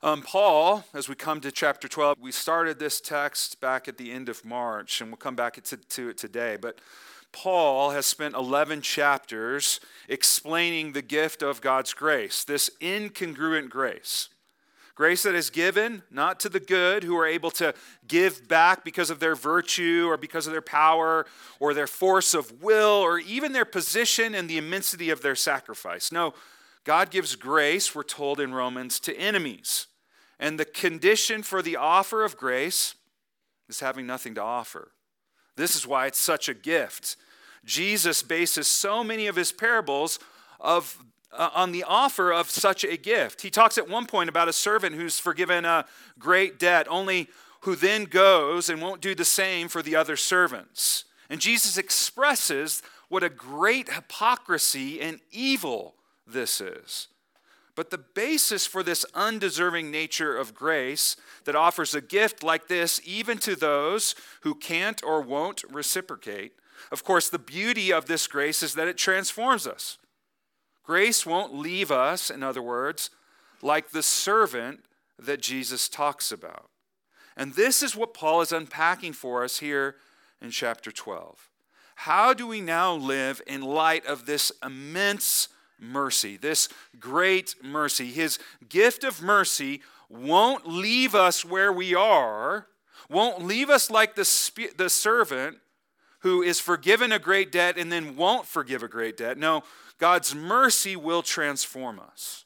Um, Paul, as we come to chapter 12, we started this text back at the end of March, and we'll come back to, to it today. But Paul has spent 11 chapters explaining the gift of God's grace, this incongruent grace. Grace that is given not to the good who are able to give back because of their virtue or because of their power or their force of will or even their position and the immensity of their sacrifice. No, God gives grace, we're told in Romans, to enemies. And the condition for the offer of grace is having nothing to offer. This is why it's such a gift. Jesus bases so many of his parables of uh, on the offer of such a gift. He talks at one point about a servant who's forgiven a great debt, only who then goes and won't do the same for the other servants. And Jesus expresses what a great hypocrisy and evil this is. But the basis for this undeserving nature of grace that offers a gift like this, even to those who can't or won't reciprocate, of course, the beauty of this grace is that it transforms us. Grace won't leave us, in other words, like the servant that Jesus talks about. And this is what Paul is unpacking for us here in chapter 12. How do we now live in light of this immense mercy, this great mercy. His gift of mercy won't leave us where we are, won't leave us like the, the servant who is forgiven a great debt and then won't forgive a great debt. No, God's mercy will transform us.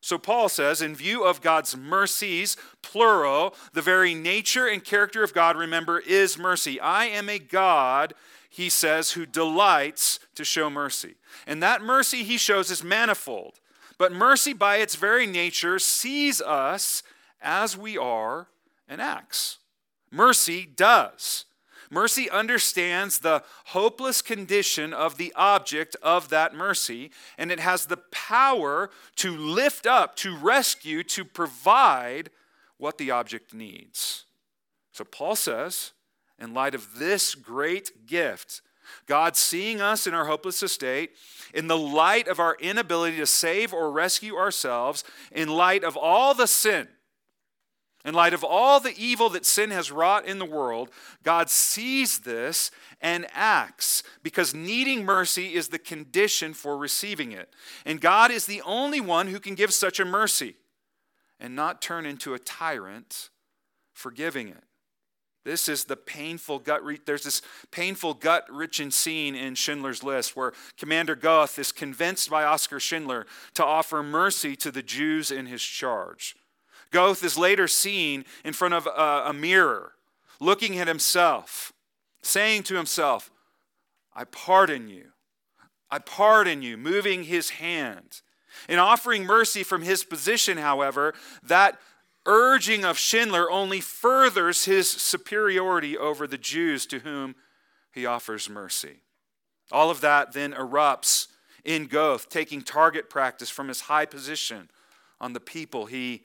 So Paul says, in view of God's mercies, plural, the very nature and character of God, remember, is mercy. I am a God he says, who delights to show mercy. And that mercy he shows is manifold. But mercy, by its very nature, sees us as we are and acts. Mercy does. Mercy understands the hopeless condition of the object of that mercy, and it has the power to lift up, to rescue, to provide what the object needs. So Paul says, in light of this great gift, God seeing us in our hopeless estate, in the light of our inability to save or rescue ourselves, in light of all the sin, in light of all the evil that sin has wrought in the world, God sees this and acts because needing mercy is the condition for receiving it. And God is the only one who can give such a mercy and not turn into a tyrant forgiving it. This is the painful gut. Re- There's this painful gut wrenching scene in Schindler's List where Commander Goeth is convinced by Oscar Schindler to offer mercy to the Jews in his charge. Goeth is later seen in front of a, a mirror, looking at himself, saying to himself, I pardon you. I pardon you, moving his hand. In offering mercy from his position, however, that urging of Schindler only furthers his superiority over the Jews to whom he offers mercy. All of that then erupts in Goeth, taking target practice from his high position on the people he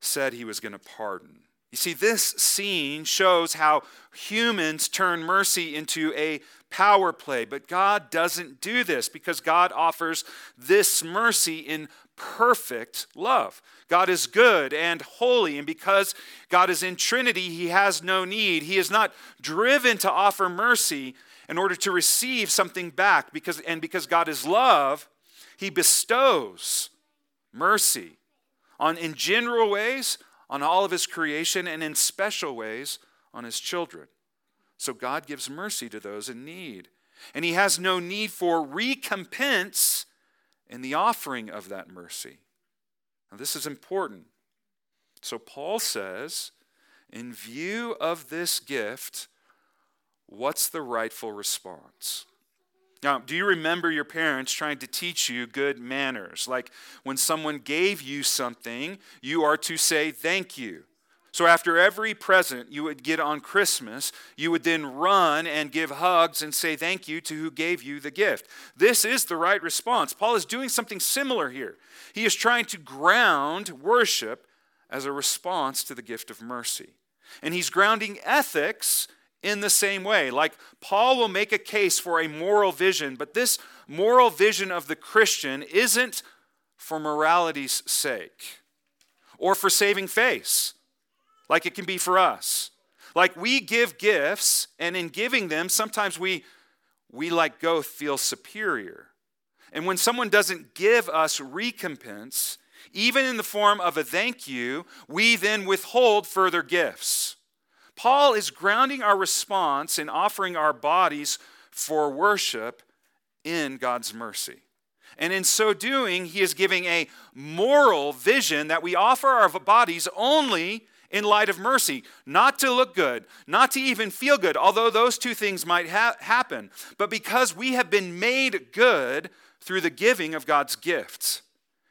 said he was going to pardon. You see, this scene shows how humans turn mercy into a power play, but God doesn't do this because God offers this mercy in perfect love. God is good and holy, and because God is in Trinity, He has no need. He is not driven to offer mercy in order to receive something back, because, and because God is love, He bestows mercy on, in general ways on all of His creation and in special ways on His children. So God gives mercy to those in need. And He has no need for recompense in the offering of that mercy. Now, this is important. So, Paul says, in view of this gift, what's the rightful response? Now, do you remember your parents trying to teach you good manners? Like when someone gave you something, you are to say thank you. So after every present you would get on Christmas, you would then run and give hugs and say thank you to who gave you the gift. This is the right response. Paul is doing something similar here. He is trying to ground worship as a response to the gift of mercy. And he's grounding ethics in the same way. Like Paul will make a case for a moral vision, but this moral vision of the Christian isn't for morality's sake. or for saving face, like it can be for us. Like we give gifts, and in giving them, sometimes we, we like go feel superior. And when someone doesn't give us recompense, even in the form of a thank you, we then withhold further gifts. Paul is grounding our response in offering our bodies for worship in God's mercy. And in so doing, he is giving a moral vision that we offer our bodies only in light of mercy, not to look good, not to even feel good, although those two things might ha- happen, but because we have been made good through the giving of God's gifts.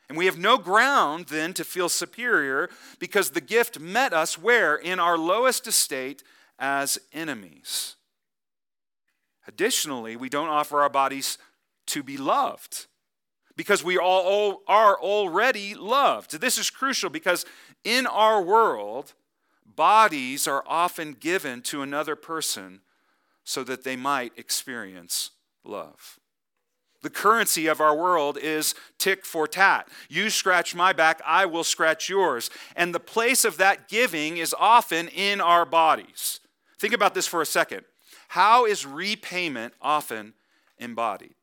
And we have no ground then to feel superior because the gift met us where? In our lowest estate as enemies. Additionally, we don't offer our bodies to be loved because we all are already loved. This is crucial because in our world, bodies are often given to another person so that they might experience love. The currency of our world is tick for tat. You scratch my back, I will scratch yours. And the place of that giving is often in our bodies. Think about this for a second. How is repayment often embodied?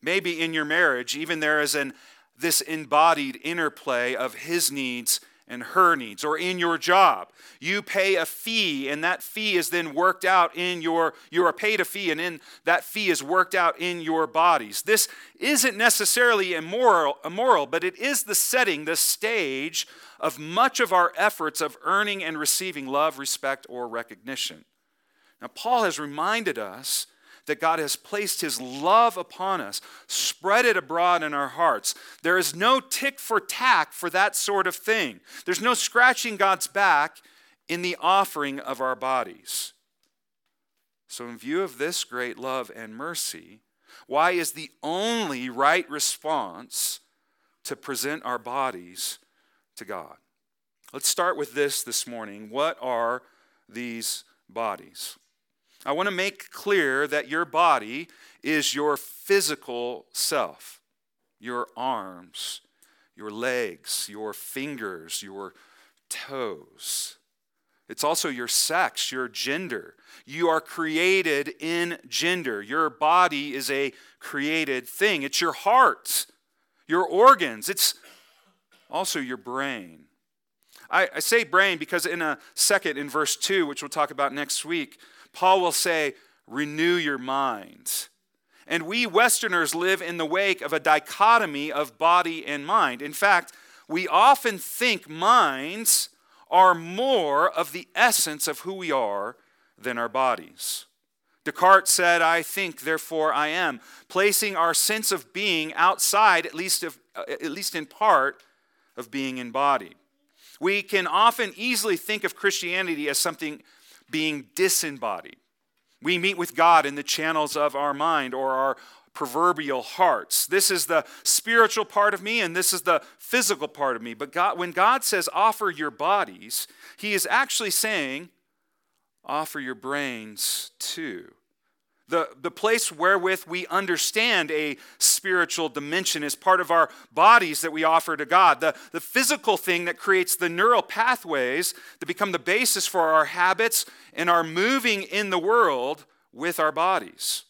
Maybe in your marriage, even there is an this embodied interplay of his needs and her needs, or in your job. You pay a fee, and that fee is then worked out in your, you are paid a fee, and in that fee is worked out in your bodies. This isn't necessarily immoral, immoral, but it is the setting, the stage of much of our efforts of earning and receiving love, respect, or recognition. Now, Paul has reminded us that God has placed his love upon us, spread it abroad in our hearts. There is no tick for tack for that sort of thing. There's no scratching God's back in the offering of our bodies. So, in view of this great love and mercy, why is the only right response to present our bodies to God? Let's start with this this morning. What are these bodies? I want to make clear that your body is your physical self, your arms, your legs, your fingers, your toes. It's also your sex, your gender. You are created in gender. Your body is a created thing. It's your heart, your organs. It's also your brain. I, I say brain because in a second, in verse 2, which we'll talk about next week, Paul will say, renew your mind. And we Westerners live in the wake of a dichotomy of body and mind. In fact, we often think minds are more of the essence of who we are than our bodies. Descartes said, I think, therefore I am, placing our sense of being outside, at least, of, uh, at least in part, of being embodied. We can often easily think of Christianity as something being disembodied. We meet with God in the channels of our mind or our proverbial hearts. This is the spiritual part of me and this is the physical part of me. But God, when God says offer your bodies, He is actually saying offer your brains too. The, the place wherewith we understand a spiritual dimension is part of our bodies that we offer to God. The, the physical thing that creates the neural pathways that become the basis for our habits and our moving in the world with our bodies.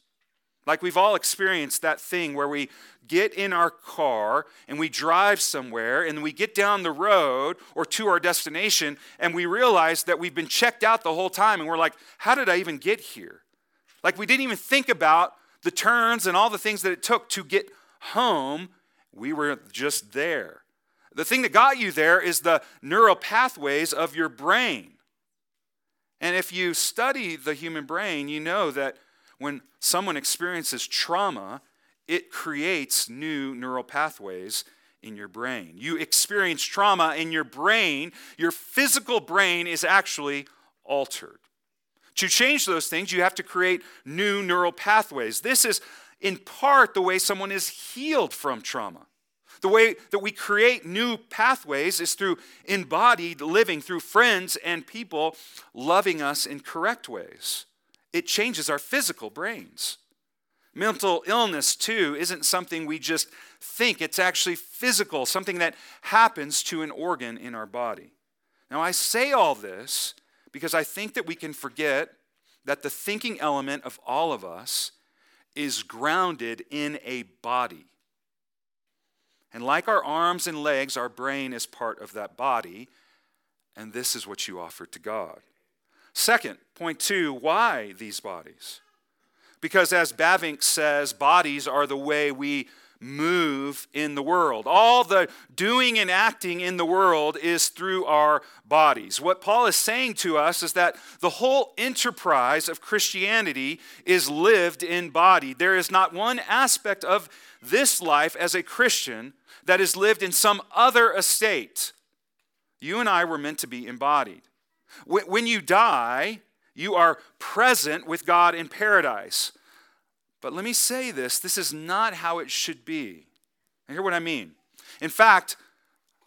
Like we've all experienced that thing where we get in our car and we drive somewhere and we get down the road or to our destination and we realize that we've been checked out the whole time and we're like, how did I even get here? Like we didn't even think about the turns and all the things that it took to get home. We were just there. The thing that got you there is the neural pathways of your brain. And if you study the human brain, you know that when someone experiences trauma, it creates new neural pathways in your brain. You experience trauma in your brain, your physical brain is actually altered. To change those things, you have to create new neural pathways. This is, in part, the way someone is healed from trauma. The way that we create new pathways is through embodied living, through friends and people loving us in correct ways. It changes our physical brains. Mental illness, too, isn't something we just think, it's actually physical, something that happens to an organ in our body. Now, I say all this because I think that we can forget that the thinking element of all of us is grounded in a body. And like our arms and legs, our brain is part of that body, and this is what you offer to God. Second, point two, why these bodies? Because as Bavinck says, bodies are the way we move in the world. All the doing and acting in the world is through our bodies. What Paul is saying to us is that the whole enterprise of Christianity is lived in body. There is not one aspect of this life as a Christian that is lived in some other estate. You and I were meant to be embodied. When you die, you are present with God in paradise. But let me say this this is not how it should be. And hear what I mean. In fact,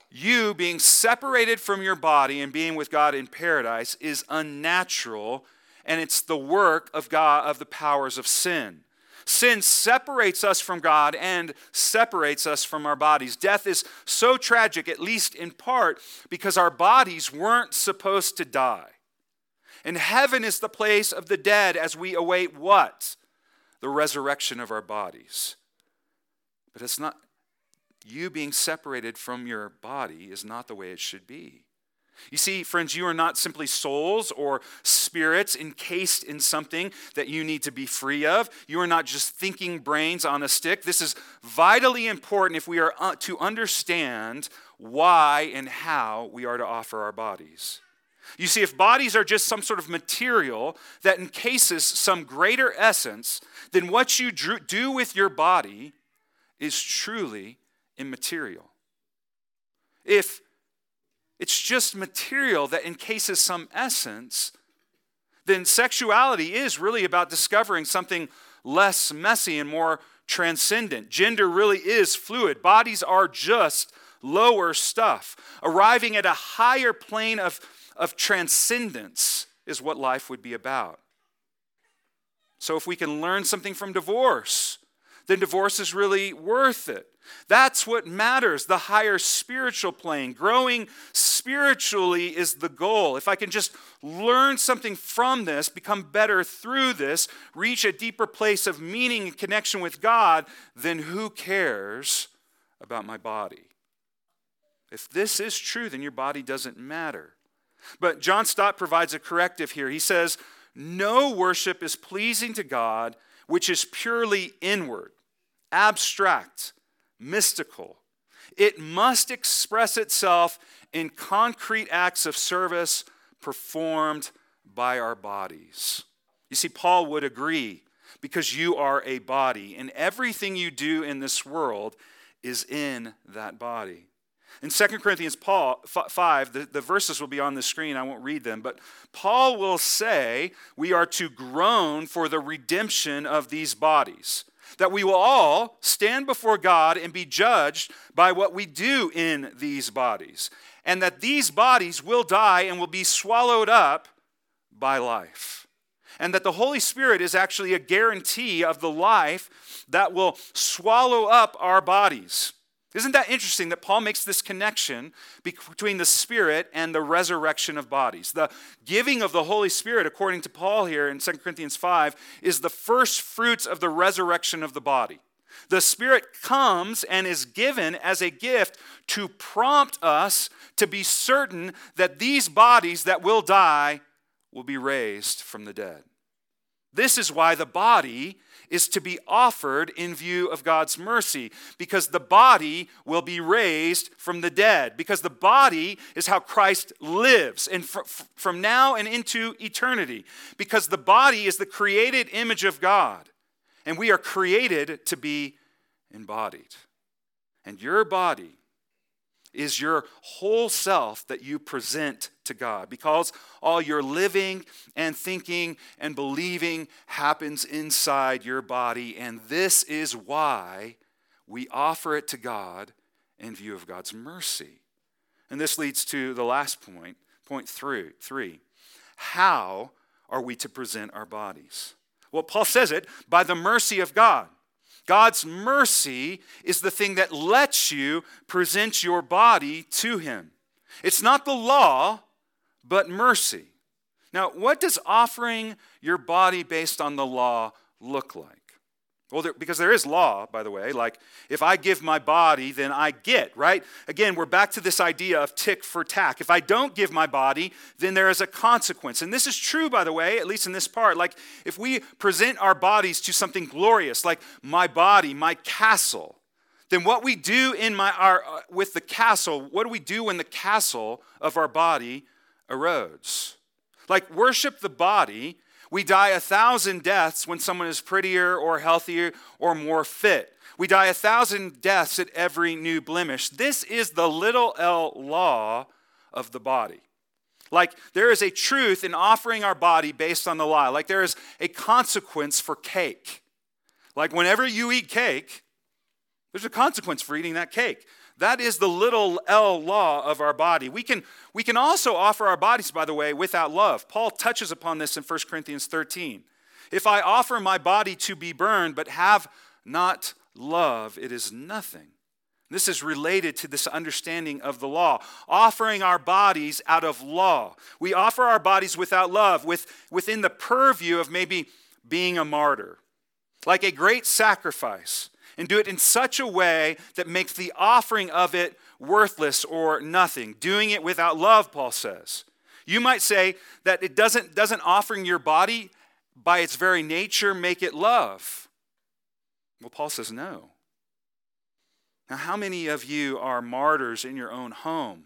you being separated from your body and being with God in paradise is unnatural, and it's the work of God, of the powers of sin. Sin separates us from God and separates us from our bodies. Death is so tragic, at least in part, because our bodies weren't supposed to die. And heaven is the place of the dead as we await what? The resurrection of our bodies. But it's not, you being separated from your body is not the way it should be. You see, friends, you are not simply souls or spirits encased in something that you need to be free of. You are not just thinking brains on a stick. This is vitally important if we are uh, to understand why and how we are to offer our bodies. You see, if bodies are just some sort of material that encases some greater essence, then what you do with your body is truly immaterial. If it's just material that encases some essence, then sexuality is really about discovering something less messy and more transcendent. Gender really is fluid. Bodies are just lower stuff. Arriving at a higher plane of, of transcendence is what life would be about. So, if we can learn something from divorce, then divorce is really worth it. That's what matters, the higher spiritual plane. Growing spiritually is the goal. If I can just learn something from this, become better through this, reach a deeper place of meaning and connection with God, then who cares about my body? If this is true, then your body doesn't matter. But John Stott provides a corrective here. He says, No worship is pleasing to God which is purely inward, abstract mystical. It must express itself in concrete acts of service performed by our bodies. You see, Paul would agree because you are a body, and everything you do in this world is in that body. In 2 Corinthians Paul, 5, the, the verses will be on the screen. I won't read them, but Paul will say we are to groan for the redemption of these bodies that we will all stand before God and be judged by what we do in these bodies, and that these bodies will die and will be swallowed up by life. And that the Holy Spirit is actually a guarantee of the life that will swallow up our bodies. Isn't that interesting that Paul makes this connection between the Spirit and the resurrection of bodies? The giving of the Holy Spirit, according to Paul here in 2 Corinthians 5, is the first fruits of the resurrection of the body. The Spirit comes and is given as a gift to prompt us to be certain that these bodies that will die will be raised from the dead. This is why the body is to be offered in view of God's mercy because the body will be raised from the dead. Because the body is how Christ lives and fr- from now and into eternity. Because the body is the created image of God and we are created to be embodied. And your body is your whole self that you present to God because all your living and thinking and believing happens inside your body. And this is why we offer it to God in view of God's mercy. And this leads to the last point, point three. three. How are we to present our bodies? Well, Paul says it by the mercy of God. God's mercy is the thing that lets you present your body to Him. It's not the law, but mercy. Now, what does offering your body based on the law look like? Well, there, because there is law, by the way. Like, if I give my body, then I get, right? Again, we're back to this idea of tick for tack. If I don't give my body, then there is a consequence. And this is true, by the way, at least in this part. Like, if we present our bodies to something glorious, like my body, my castle, then what we do in my, our, uh, with the castle, what do we do when the castle of our body erodes? Like, worship the body we die a thousand deaths when someone is prettier or healthier or more fit. We die a thousand deaths at every new blemish. This is the little l law of the body. Like there is a truth in offering our body based on the law. Like there is a consequence for cake. Like whenever you eat cake, there's a consequence for eating that cake. That is the little L law of our body. We can, we can also offer our bodies, by the way, without love. Paul touches upon this in 1 Corinthians 13. If I offer my body to be burned but have not love, it is nothing. This is related to this understanding of the law. Offering our bodies out of law. We offer our bodies without love, with, within the purview of maybe being a martyr, like a great sacrifice and do it in such a way that makes the offering of it worthless or nothing. Doing it without love, Paul says. You might say that it doesn't, doesn't offering your body by its very nature make it love. Well, Paul says no. Now, how many of you are martyrs in your own home?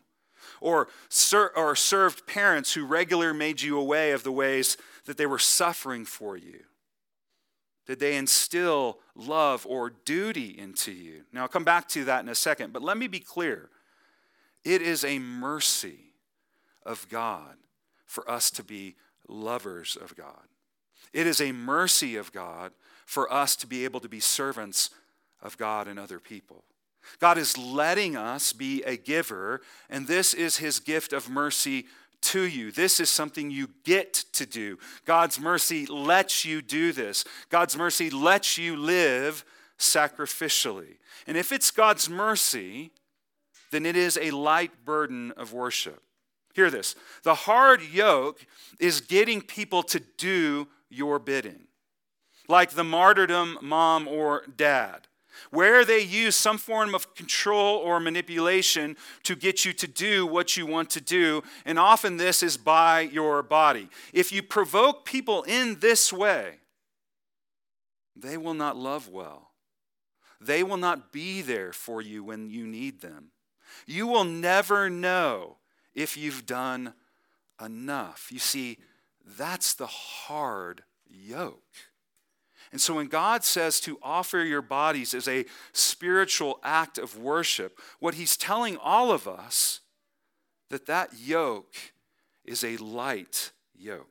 Or, ser- or served parents who regularly made you aware of the ways that they were suffering for you? Did they instill love or duty into you? Now, I'll come back to that in a second, but let me be clear. It is a mercy of God for us to be lovers of God. It is a mercy of God for us to be able to be servants of God and other people. God is letting us be a giver, and this is his gift of mercy to you. This is something you get to do. God's mercy lets you do this. God's mercy lets you live sacrificially. And if it's God's mercy, then it is a light burden of worship. Hear this the hard yoke is getting people to do your bidding, like the martyrdom mom or dad where they use some form of control or manipulation to get you to do what you want to do, and often this is by your body. If you provoke people in this way, they will not love well. They will not be there for you when you need them. You will never know if you've done enough. You see, that's the hard yoke. And so when God says to offer your bodies as a spiritual act of worship, what he's telling all of us that that yoke is a light yoke.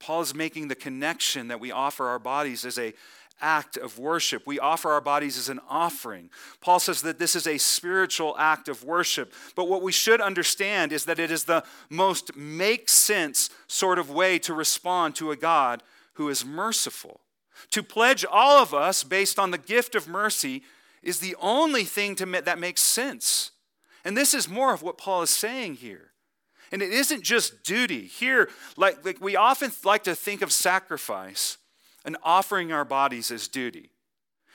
Paul is making the connection that we offer our bodies as a act of worship. We offer our bodies as an offering. Paul says that this is a spiritual act of worship. But what we should understand is that it is the most make sense sort of way to respond to a God who is merciful. To pledge all of us based on the gift of mercy is the only thing to, that makes sense. And this is more of what Paul is saying here. And it isn't just duty. Here, like, like we often like to think of sacrifice and offering our bodies as duty.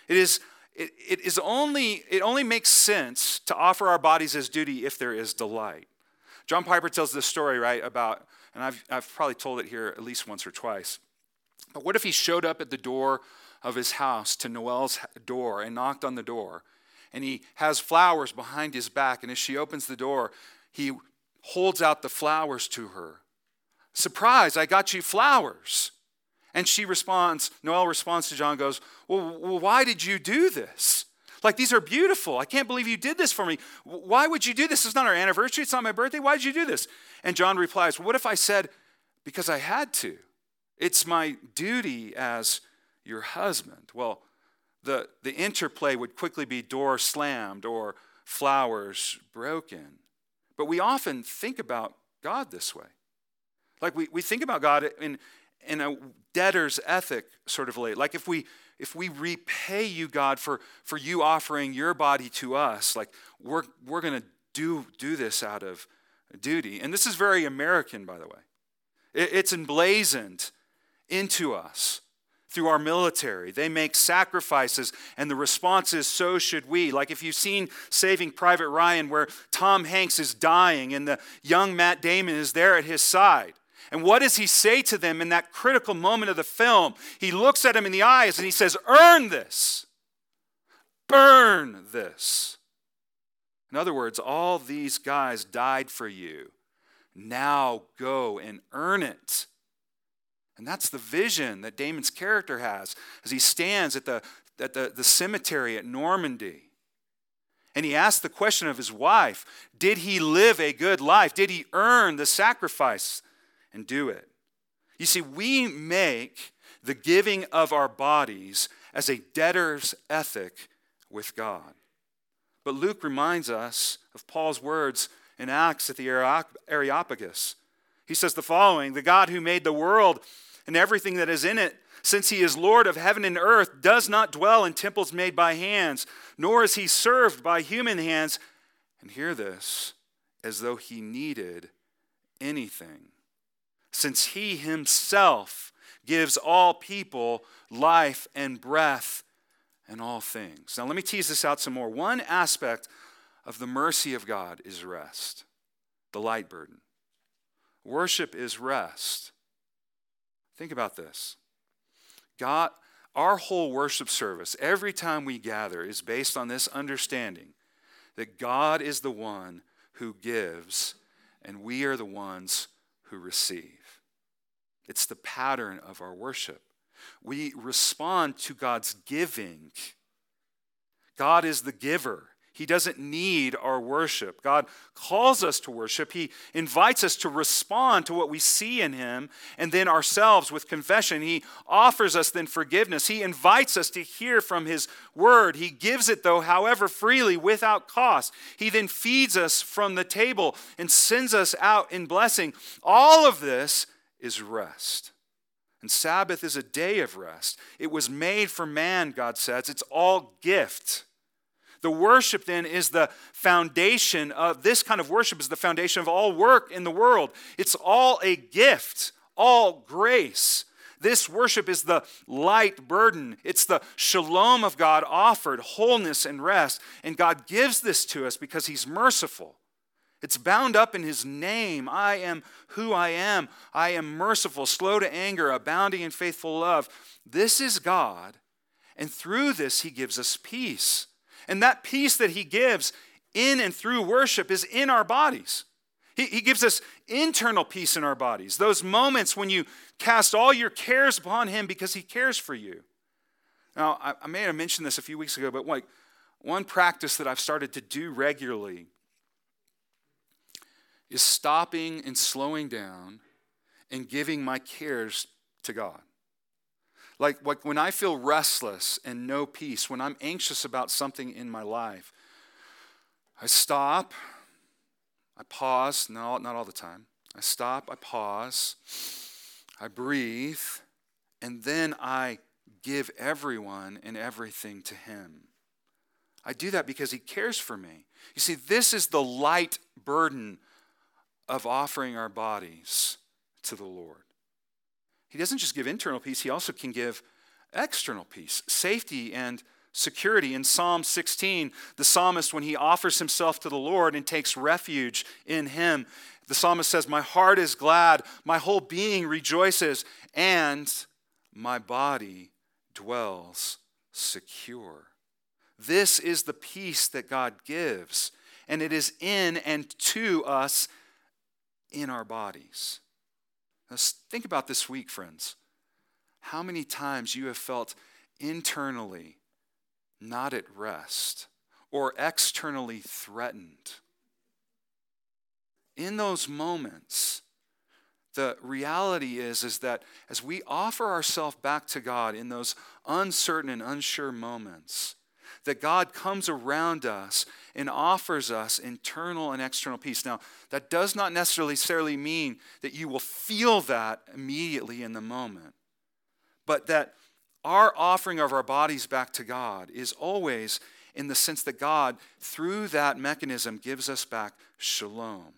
It is, it, it is only, it only makes sense to offer our bodies as duty if there is delight. John Piper tells this story, right, about, and I've, I've probably told it here at least once or twice but what if he showed up at the door of his house to Noel's door and knocked on the door? And he has flowers behind his back. And as she opens the door, he holds out the flowers to her. Surprise, I got you flowers. And she responds, Noel responds to John, goes, well, well, why did you do this? Like, these are beautiful. I can't believe you did this for me. Why would you do this? It's not our anniversary. It's not my birthday. Why did you do this? And John replies, What if I said, Because I had to? It's my duty as your husband. Well, the, the interplay would quickly be door slammed or flowers broken. But we often think about God this way. Like we, we think about God in, in a debtor's ethic sort of way. Like if we if we repay you, God, for, for you offering your body to us, like we're, we're going to do, do this out of duty. And this is very American, by the way. It, it's emblazoned into us through our military. They make sacrifices, and the response is, so should we. Like if you've seen Saving Private Ryan, where Tom Hanks is dying and the young Matt Damon is there at his side. And what does he say to them in that critical moment of the film? He looks at him in the eyes and he says, Earn this. Burn this. In other words, all these guys died for you. Now go and earn it. And that's the vision that Damon's character has as he stands at the, at the, the cemetery at Normandy. And he asks the question of his wife Did he live a good life? Did he earn the sacrifice and do it. You see, we make the giving of our bodies as a debtor's ethic with God. But Luke reminds us of Paul's words in Acts at the Areopagus. He says the following The God who made the world and everything that is in it, since he is Lord of heaven and earth, does not dwell in temples made by hands, nor is he served by human hands. And hear this as though he needed anything since he himself gives all people life and breath and all things. Now, let me tease this out some more. One aspect of the mercy of God is rest, the light burden. Worship is rest. Think about this. God, our whole worship service, every time we gather, is based on this understanding that God is the one who gives, and we are the ones who receive. It's the pattern of our worship. We respond to God's giving. God is the giver. He doesn't need our worship. God calls us to worship. He invites us to respond to what we see in Him, and then ourselves with confession. He offers us then forgiveness. He invites us to hear from His word. He gives it, though, however freely, without cost. He then feeds us from the table and sends us out in blessing. All of this is rest. And Sabbath is a day of rest. It was made for man, God says. It's all gift. The worship then is the foundation of this kind of worship is the foundation of all work in the world. It's all a gift, all grace. This worship is the light burden. It's the shalom of God offered, wholeness and rest. And God gives this to us because He's merciful. It's bound up in his name. I am who I am. I am merciful, slow to anger, abounding in faithful love. This is God, and through this he gives us peace. And that peace that he gives in and through worship is in our bodies. He, he gives us internal peace in our bodies. Those moments when you cast all your cares upon him because he cares for you. Now, I, I may have mentioned this a few weeks ago, but like one practice that I've started to do regularly is stopping and slowing down and giving my cares to God. Like, like when I feel restless and no peace, when I'm anxious about something in my life, I stop, I pause, no, not all the time. I stop, I pause, I breathe, and then I give everyone and everything to Him. I do that because He cares for me. You see, this is the light burden of offering our bodies to the Lord. He doesn't just give internal peace, he also can give external peace, safety and security. In Psalm 16, the psalmist, when he offers himself to the Lord and takes refuge in him, the psalmist says, My heart is glad, my whole being rejoices, and my body dwells secure. This is the peace that God gives, and it is in and to us in our bodies. Now, think about this week, friends. How many times you have felt internally not at rest or externally threatened? In those moments, the reality is, is that as we offer ourselves back to God in those uncertain and unsure moments, that God comes around us and offers us internal and external peace. Now, that does not necessarily mean that you will feel that immediately in the moment, but that our offering of our bodies back to God is always in the sense that God, through that mechanism, gives us back shalom.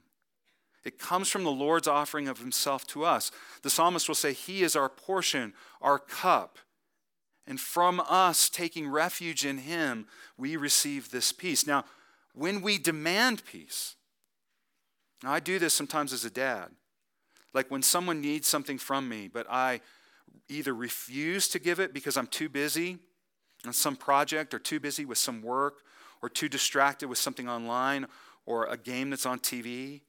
It comes from the Lord's offering of himself to us. The psalmist will say, He is our portion, our cup. And from us taking refuge in Him, we receive this peace. Now, when we demand peace, now I do this sometimes as a dad. Like when someone needs something from me, but I either refuse to give it because I'm too busy on some project, or too busy with some work, or too distracted with something online, or a game that's on TV,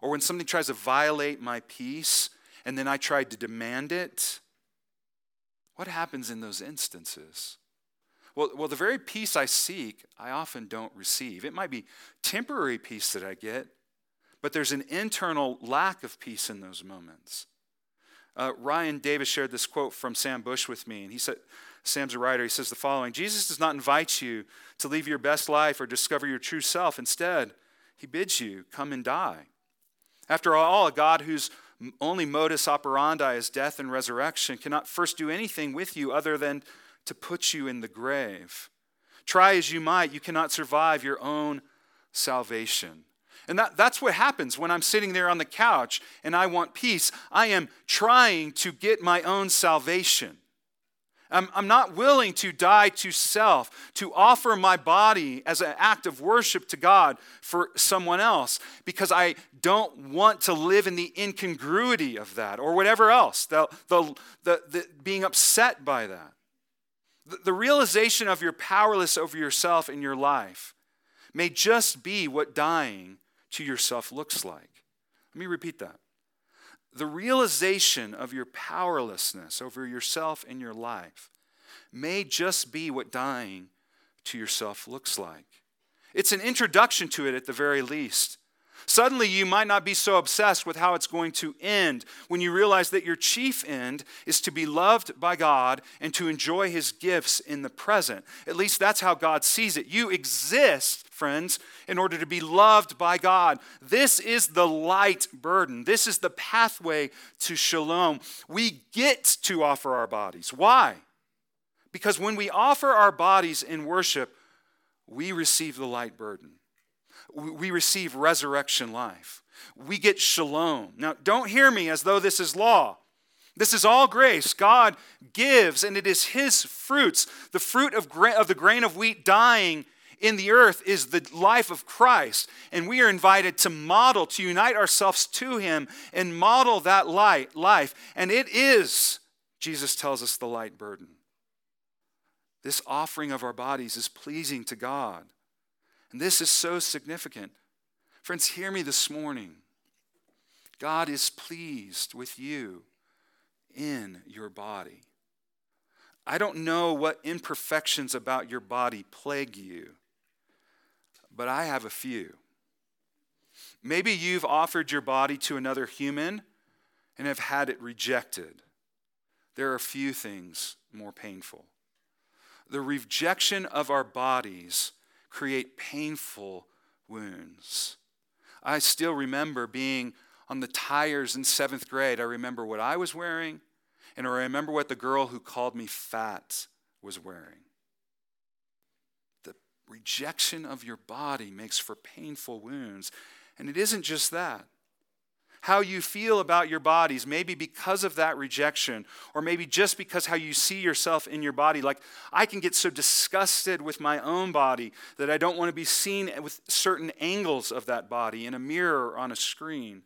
or when something tries to violate my peace and then I try to demand it, what happens in those instances? Well, well, the very peace I seek, I often don't receive. It might be temporary peace that I get, but there's an internal lack of peace in those moments. Uh, Ryan Davis shared this quote from Sam Bush with me, and he said, Sam's a writer, he says the following Jesus does not invite you to live your best life or discover your true self. Instead, he bids you come and die. After all, a God whose only modus operandi is death and resurrection, cannot first do anything with you other than to put you in the grave. Try as you might, you cannot survive your own salvation. And that, that's what happens when I'm sitting there on the couch and I want peace. I am trying to get my own salvation. I'm, I'm not willing to die to self, to offer my body as an act of worship to God for someone else, because I don't want to live in the incongruity of that or whatever else, the, the, the, the being upset by that. The, the realization of your powerless over yourself in your life may just be what dying to yourself looks like. Let me repeat that the realization of your powerlessness over yourself and your life may just be what dying to yourself looks like. It's an introduction to it at the very least. Suddenly, you might not be so obsessed with how it's going to end when you realize that your chief end is to be loved by God and to enjoy His gifts in the present. At least that's how God sees it. You exist, friends, in order to be loved by God. This is the light burden, this is the pathway to shalom. We get to offer our bodies. Why? Because when we offer our bodies in worship, we receive the light burden we receive resurrection life. We get shalom. Now, don't hear me as though this is law. This is all grace. God gives, and it is His fruits. The fruit of, gra- of the grain of wheat dying in the earth is the life of Christ. And we are invited to model, to unite ourselves to Him and model that light, life. And it is, Jesus tells us, the light burden. This offering of our bodies is pleasing to God. And this is so significant. Friends, hear me this morning. God is pleased with you in your body. I don't know what imperfections about your body plague you, but I have a few. Maybe you've offered your body to another human and have had it rejected. There are few things more painful. The rejection of our bodies create painful wounds. I still remember being on the tires in seventh grade. I remember what I was wearing, and I remember what the girl who called me fat was wearing. The rejection of your body makes for painful wounds. And it isn't just that how you feel about your bodies, maybe because of that rejection, or maybe just because how you see yourself in your body. Like, I can get so disgusted with my own body that I don't want to be seen with certain angles of that body in a mirror or on a screen.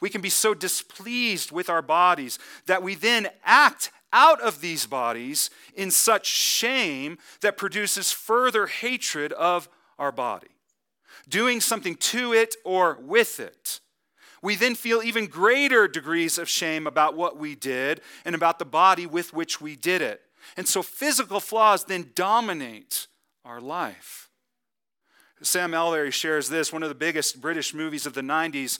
We can be so displeased with our bodies that we then act out of these bodies in such shame that produces further hatred of our body, doing something to it or with it we then feel even greater degrees of shame about what we did and about the body with which we did it. And so physical flaws then dominate our life. Sam Allberry shares this one of the biggest British movies of the 90s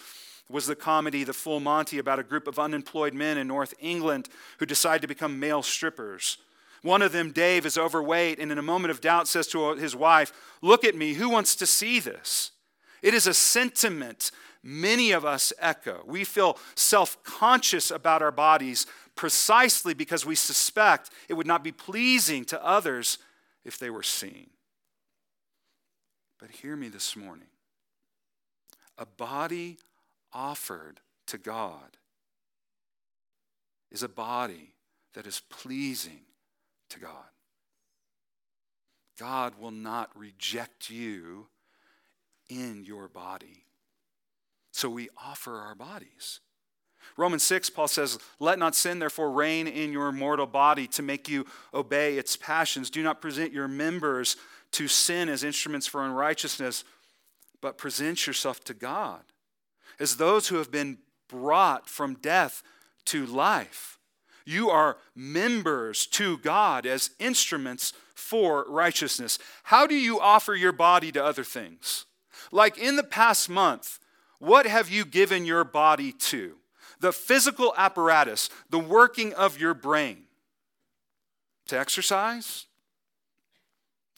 was the comedy The Full Monty about a group of unemployed men in North England who decide to become male strippers. One of them, Dave, is overweight and in a moment of doubt says to his wife, Look at me, who wants to see this? It is a sentiment many of us echo. We feel self conscious about our bodies precisely because we suspect it would not be pleasing to others if they were seen. But hear me this morning a body offered to God is a body that is pleasing to God. God will not reject you in your body. So we offer our bodies. Romans 6, Paul says, Let not sin therefore reign in your mortal body to make you obey its passions. Do not present your members to sin as instruments for unrighteousness, but present yourself to God as those who have been brought from death to life. You are members to God as instruments for righteousness. How do you offer your body to other things? Like in the past month, what have you given your body to? The physical apparatus, the working of your brain. To exercise?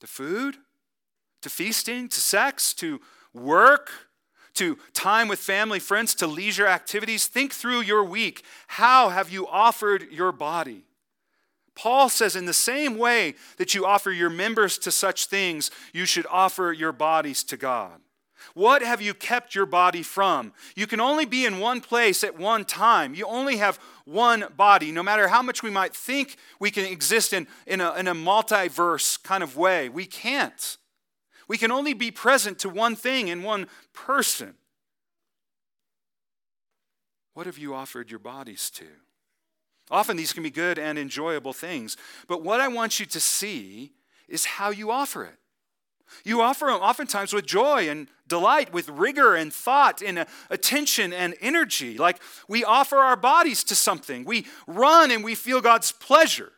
To food? To feasting? To sex? To work? To time with family, friends? To leisure activities? Think through your week. How have you offered your body? Paul says, in the same way that you offer your members to such things, you should offer your bodies to God. What have you kept your body from? You can only be in one place at one time. You only have one body. No matter how much we might think we can exist in, in, a, in a multiverse kind of way, we can't. We can only be present to one thing in one person. What have you offered your bodies to? Often these can be good and enjoyable things, but what I want you to see is how you offer it. You offer them oftentimes with joy and delight, with rigor and thought and attention and energy. Like we offer our bodies to something. We run and we feel God's pleasure.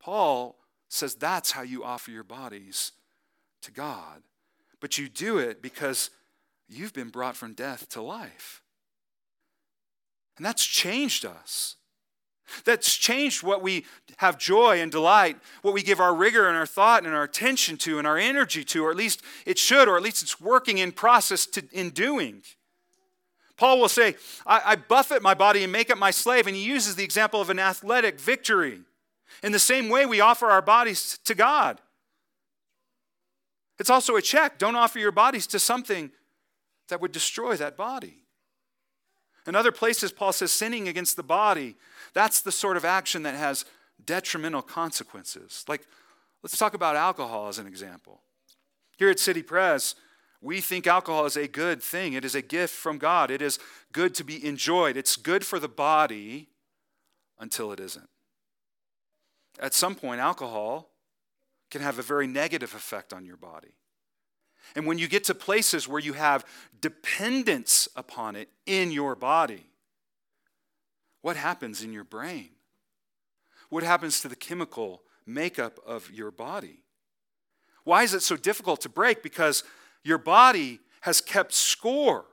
Paul says that's how you offer your bodies to God. But you do it because you've been brought from death to life. And that's changed us. That's changed what we have joy and delight, what we give our rigor and our thought and our attention to and our energy to, or at least it should, or at least it's working in process to, in doing. Paul will say, I, I buffet my body and make it my slave, and he uses the example of an athletic victory. In the same way, we offer our bodies to God. It's also a check. Don't offer your bodies to something that would destroy that body. In other places, Paul says sinning against the body, that's the sort of action that has detrimental consequences. Like, let's talk about alcohol as an example. Here at City Pres, we think alcohol is a good thing. It is a gift from God. It is good to be enjoyed. It's good for the body until it isn't. At some point, alcohol can have a very negative effect on your body. And when you get to places where you have dependence upon it in your body, what happens in your brain? What happens to the chemical makeup of your body? Why is it so difficult to break? Because your body has kept score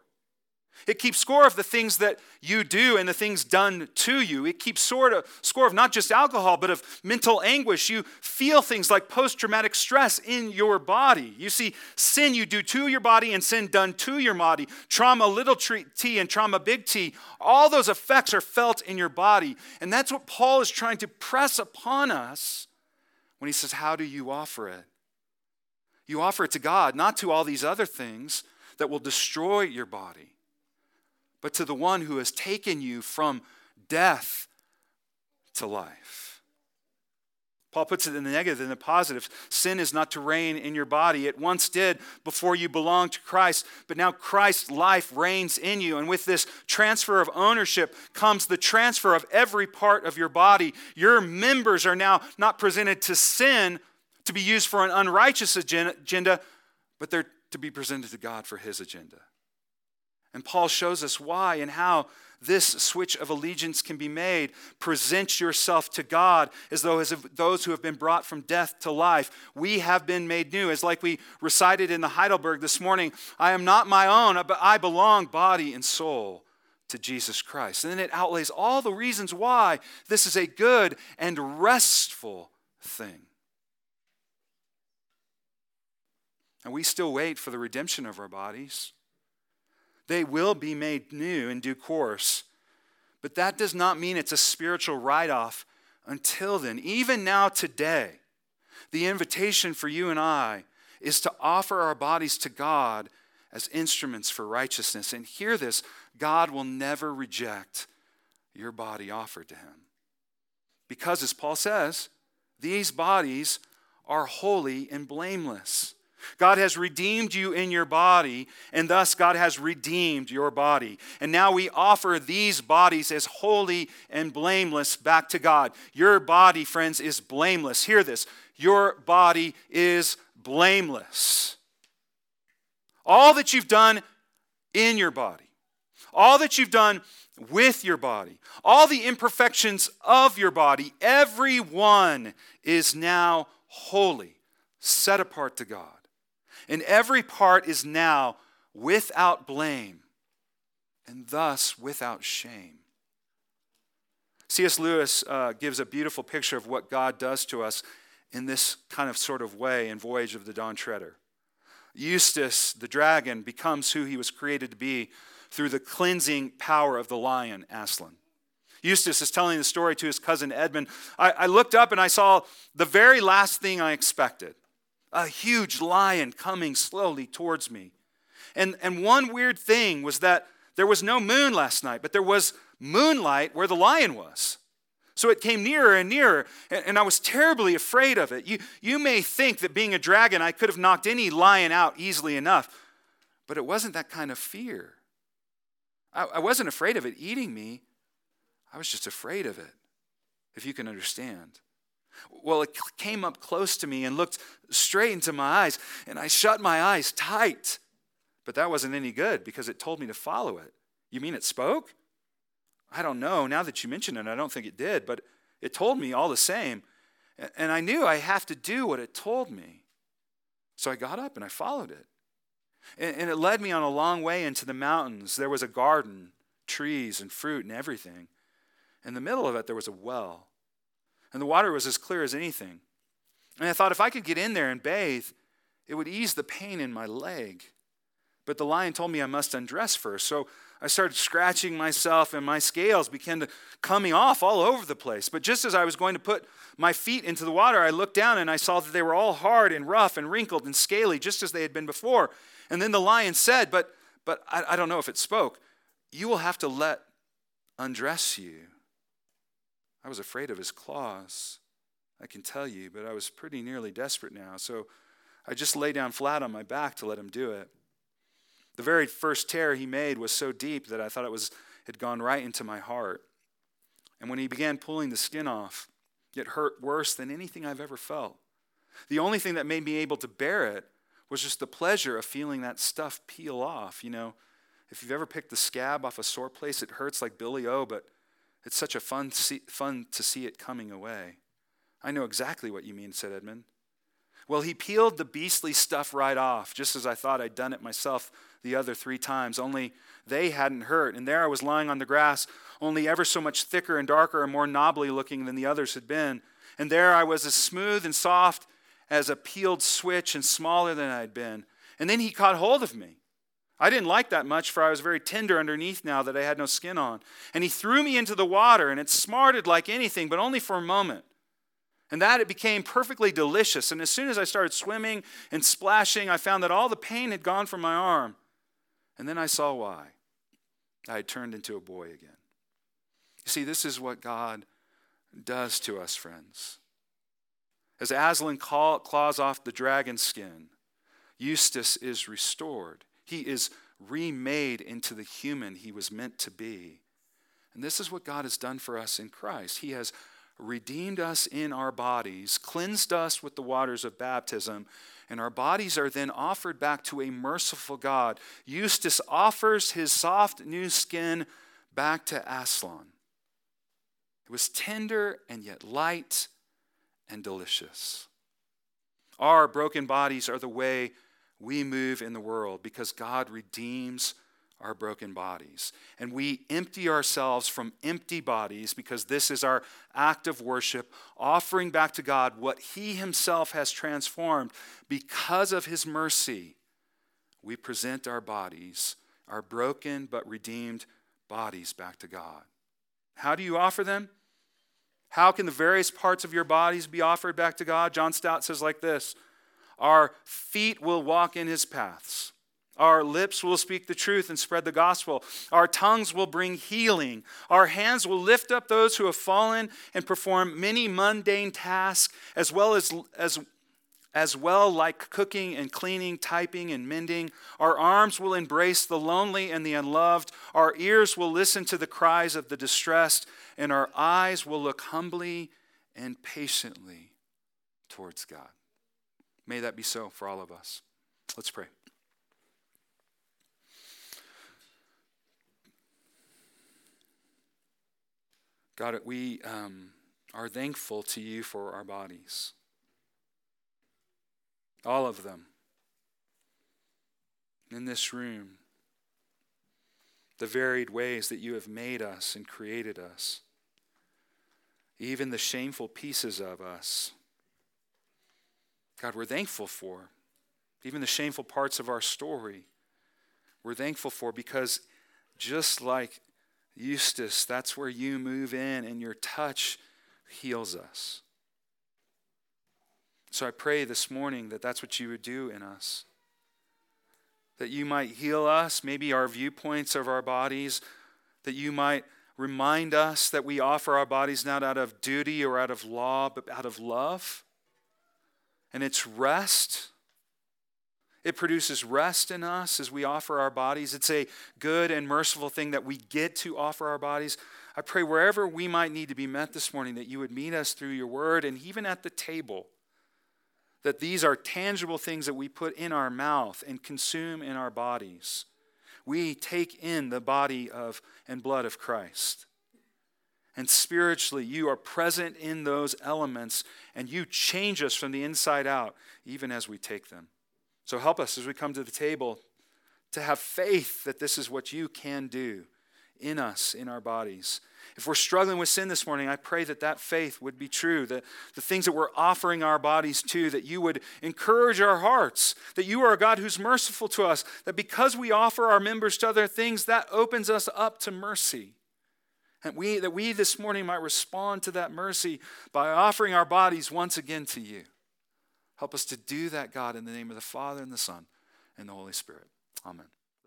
it keeps score of the things that you do and the things done to you. It keeps of score of not just alcohol, but of mental anguish. You feel things like post traumatic stress in your body. You see sin you do to your body and sin done to your body. Trauma little t and trauma big T. All those effects are felt in your body. And that's what Paul is trying to press upon us when he says, How do you offer it? You offer it to God, not to all these other things that will destroy your body but to the one who has taken you from death to life. Paul puts it in the negative and the positive. Sin is not to reign in your body. It once did before you belonged to Christ, but now Christ's life reigns in you. And with this transfer of ownership comes the transfer of every part of your body. Your members are now not presented to sin to be used for an unrighteous agenda, but they're to be presented to God for his agenda. And Paul shows us why and how this switch of allegiance can be made. Present yourself to God as though as those who have been brought from death to life. We have been made new. As like we recited in the Heidelberg this morning, I am not my own, but I belong body and soul to Jesus Christ. And then it outlays all the reasons why this is a good and restful thing. And we still wait for the redemption of our bodies. They will be made new in due course. But that does not mean it's a spiritual write off until then. Even now, today, the invitation for you and I is to offer our bodies to God as instruments for righteousness. And hear this God will never reject your body offered to Him. Because, as Paul says, these bodies are holy and blameless. God has redeemed you in your body, and thus God has redeemed your body. And now we offer these bodies as holy and blameless back to God. Your body, friends, is blameless. Hear this your body is blameless. All that you've done in your body, all that you've done with your body, all the imperfections of your body, every one is now holy, set apart to God and every part is now without blame and thus without shame. C.S. Lewis uh, gives a beautiful picture of what God does to us in this kind of sort of way in Voyage of the Dawn Treader. Eustace, the dragon, becomes who he was created to be through the cleansing power of the lion, Aslan. Eustace is telling the story to his cousin Edmund. I, I looked up and I saw the very last thing I expected a huge lion coming slowly towards me. And, and one weird thing was that there was no moon last night, but there was moonlight where the lion was. So it came nearer and nearer, and, I was terribly afraid of it. You, you may think that being a dragon, I could have knocked any lion out easily enough, but it wasn't that kind of fear. I, I wasn't afraid of it eating me, I was just afraid of it, if you can understand. Well, it came up close to me and looked straight into my eyes, and I shut my eyes tight. But that wasn't any good because it told me to follow it. You mean it spoke? I don't know. Now that you mention it, I don't think it did, but it told me all the same. And I knew I have to do what it told me. So I got up and I followed it. And it led me on a long way into the mountains. There was a garden, trees and fruit and everything. In the middle of it, there was a well and the water was as clear as anything. And I thought if I could get in there and bathe, it would ease the pain in my leg. But the lion told me I must undress first. So I started scratching myself, and my scales began to coming off all over the place. But just as I was going to put my feet into the water, I looked down and I saw that they were all hard and rough and wrinkled and scaly, just as they had been before. And then the lion said, But, but I, I don't know if it spoke, you will have to let undress you. I was afraid of his claws, I can tell you, but I was pretty nearly desperate now. So I just lay down flat on my back to let him do it. The very first tear he made was so deep that I thought it was had gone right into my heart. And when he began pulling the skin off, it hurt worse than anything I've ever felt. The only thing that made me able to bear it was just the pleasure of feeling that stuff peel off. You know, if you've ever picked the scab off a sore place, it hurts like Billy O, but it's such a fun, see, fun to see it coming away. I know exactly what you mean, said Edmund. Well, he peeled the beastly stuff right off, just as I thought I'd done it myself the other three times, only they hadn't hurt. And there I was lying on the grass, only ever so much thicker and darker and more knobbly looking than the others had been. And there I was as smooth and soft as a peeled switch and smaller than I'd been. And then he caught hold of me. I didn't like that much, for I was very tender underneath now that I had no skin on. And he threw me into the water, and it smarted like anything, but only for a moment. And that it became perfectly delicious. And as soon as I started swimming and splashing, I found that all the pain had gone from my arm. And then I saw why. I had turned into a boy again. You see, this is what God does to us, friends. As Aslan claws off the dragon's skin, Eustace is restored. He is remade into the human he was meant to be. And this is what God has done for us in Christ. He has redeemed us in our bodies, cleansed us with the waters of baptism, and our bodies are then offered back to a merciful God. Eustace offers his soft new skin back to Aslan. It was tender and yet light and delicious. Our broken bodies are the way we move in the world because God redeems our broken bodies. And we empty ourselves from empty bodies because this is our act of worship, offering back to God what He Himself has transformed because of His mercy. We present our bodies, our broken but redeemed bodies, back to God. How do you offer them? How can the various parts of your bodies be offered back to God? John Stott says like this Our feet will walk in His paths. Our lips will speak the truth and spread the gospel. Our tongues will bring healing. Our hands will lift up those who have fallen and perform many mundane tasks, as well as, as, as well like cooking and cleaning, typing and mending. Our arms will embrace the lonely and the unloved. Our ears will listen to the cries of the distressed, and our eyes will look humbly and patiently towards God. May that be so for all of us. Let's pray. God, we um, are thankful to you for our bodies. All of them. In this room, the varied ways that you have made us and created us, even the shameful pieces of us. God, we're thankful for. Even the shameful parts of our story, we're thankful for because just like Eustace, that's where you move in and your touch heals us. So I pray this morning that that's what you would do in us. That you might heal us, maybe our viewpoints of our bodies, that you might remind us that we offer our bodies not out of duty or out of law, but out of love. And it's rest it produces rest in us as we offer our bodies. It's a good and merciful thing that we get to offer our bodies. I pray wherever we might need to be met this morning that you would meet us through your word and even at the table. That these are tangible things that we put in our mouth and consume in our bodies. We take in the body of and blood of Christ. And spiritually, you are present in those elements and you change us from the inside out, even as we take them. So help us as we come to the table to have faith that this is what you can do in us, in our bodies. If we're struggling with sin this morning, I pray that that faith would be true, that the things that we're offering our bodies to, that you would encourage our hearts, that you are a God who's merciful to us, that because we offer our members to other things, that opens us up to mercy. And we, that we this morning might respond to that mercy by offering our bodies once again to you. Help us to do that, God, in the name of the Father and the Son and the Holy Spirit. Amen.